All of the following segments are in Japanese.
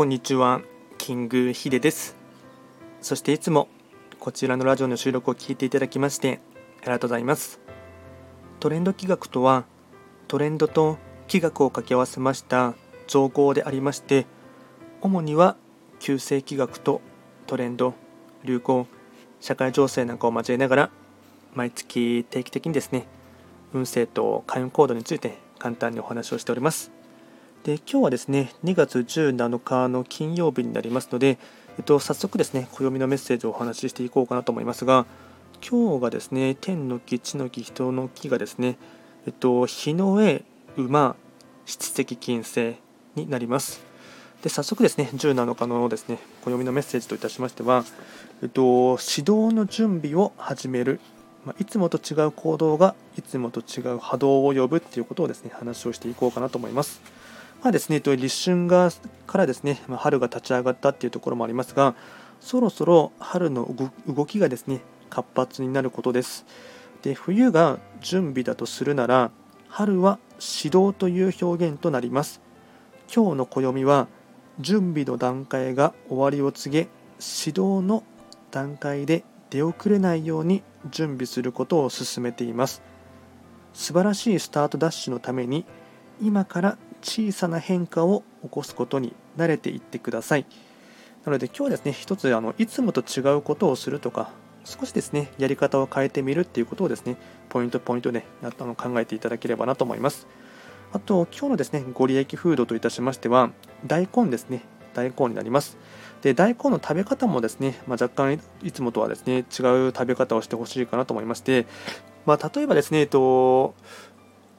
こんにちは、キングヒデです。そしていつもこちらのラジオの収録を聞いていただきましてありがとうございます。トレンド企画とは、トレンドと企画を掛け合わせました造語でありまして、主には旧世企画とトレンド、流行、社会情勢なんかを交えながら、毎月定期的にですね、運勢と開運行動について簡単にお話をしております。で今日はですね2月17日の金曜日になりますので、えっと、早速ですね暦のメッセージをお話ししていこうかなと思いますが今日がですね天の木地の木人の木がですねえっと日の上馬七石金星になりますで早速ですね17日のですね暦のメッセージといたしましては、えっと、指導の準備を始めるまあいつもと違う行動がいつもと違う波動を呼ぶっていうことをですね話をしていこうかなと思います。まあですね、立春がからですね、ま春が立ち上がったっていうところもありますが、そろそろ春の動きがですね、活発になることです。で、冬が準備だとするなら、春は指導という表現となります。今日の暦は、準備の段階が終わりを告げ、指導の段階で出遅れないように準備することを進めています。素晴らしいスタートダッシュのために、今から小さな変化を起こすことに慣れていってください。なので今日はですね、一つあのいつもと違うことをするとか、少しですね、やり方を変えてみるっていうことをですね、ポイントポイントであの考えていただければなと思います。あと、今日のですね、ご利益フードといたしましては、大根ですね、大根になります。で、大根の食べ方もですね、まあ、若干いつもとはですね、違う食べ方をしてほしいかなと思いまして、まあ、例えばですね、えっと、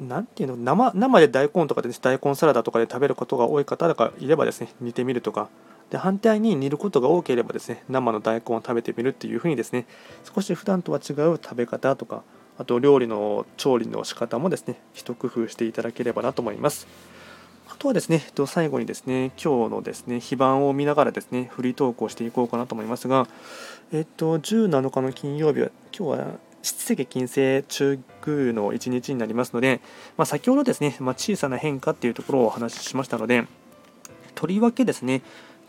なんていうの？生生で大根とかで、ね、大根サラダとかで食べることが多い方がいればですね煮てみるとか。で反対に煮ることが多ければですね生の大根を食べてみるっていうふうにですね少し普段とは違う食べ方とかあと料理の調理の仕方もですね一工夫していただければなと思います。あとはですね最後にですね今日のですね非番を見ながらですねフリートークをしていこうかなと思いますがえっと17日の金曜日は今日は七石金星中宮の一日になりますので、まあ、先ほどですね、まあ、小さな変化っていうところをお話ししましたので、とりわけですね、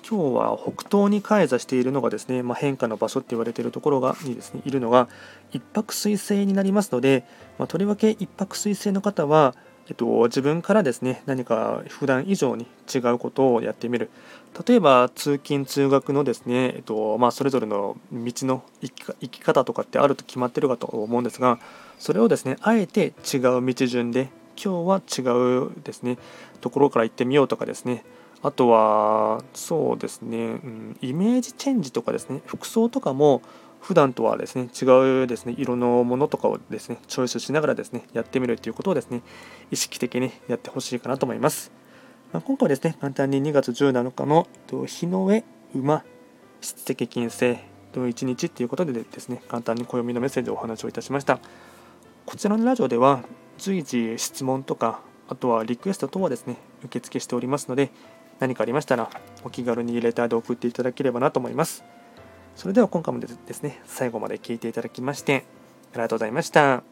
今日は北東に開座しているのがですね、まあ、変化の場所って言われているところがにですねいるのが一泊水星になりますので、ま、とりわけ一泊水星の方は、えっと、自分からですね何か普段以上に違うことをやってみる。例えば通勤通学のですね、えっとまあ、それぞれの道の行き生き方とかってあると決まってるかと思うんですがそれをですねあえて違う道順で今日は違うですねところから行ってみようとかですね。あとはそうですね、うん、イメージチェンジとかですね服装とかも普段とはですね違うですね色のものとかをですねチョイスしながらですねやってみるということをですね意識的にやってほしいかなと思います。まあ、今回はですね簡単に2月17日の日の上馬七石金星と1日ということでですね簡単に暦のメッセージをお話をいたしましたこちらのラジオでは随時質問とかあとはリクエスト等はですね受付しておりますので何かありましたらお気軽にレターで送っていただければなと思いますそれでは今回もですね最後まで聞いていただきましてありがとうございました。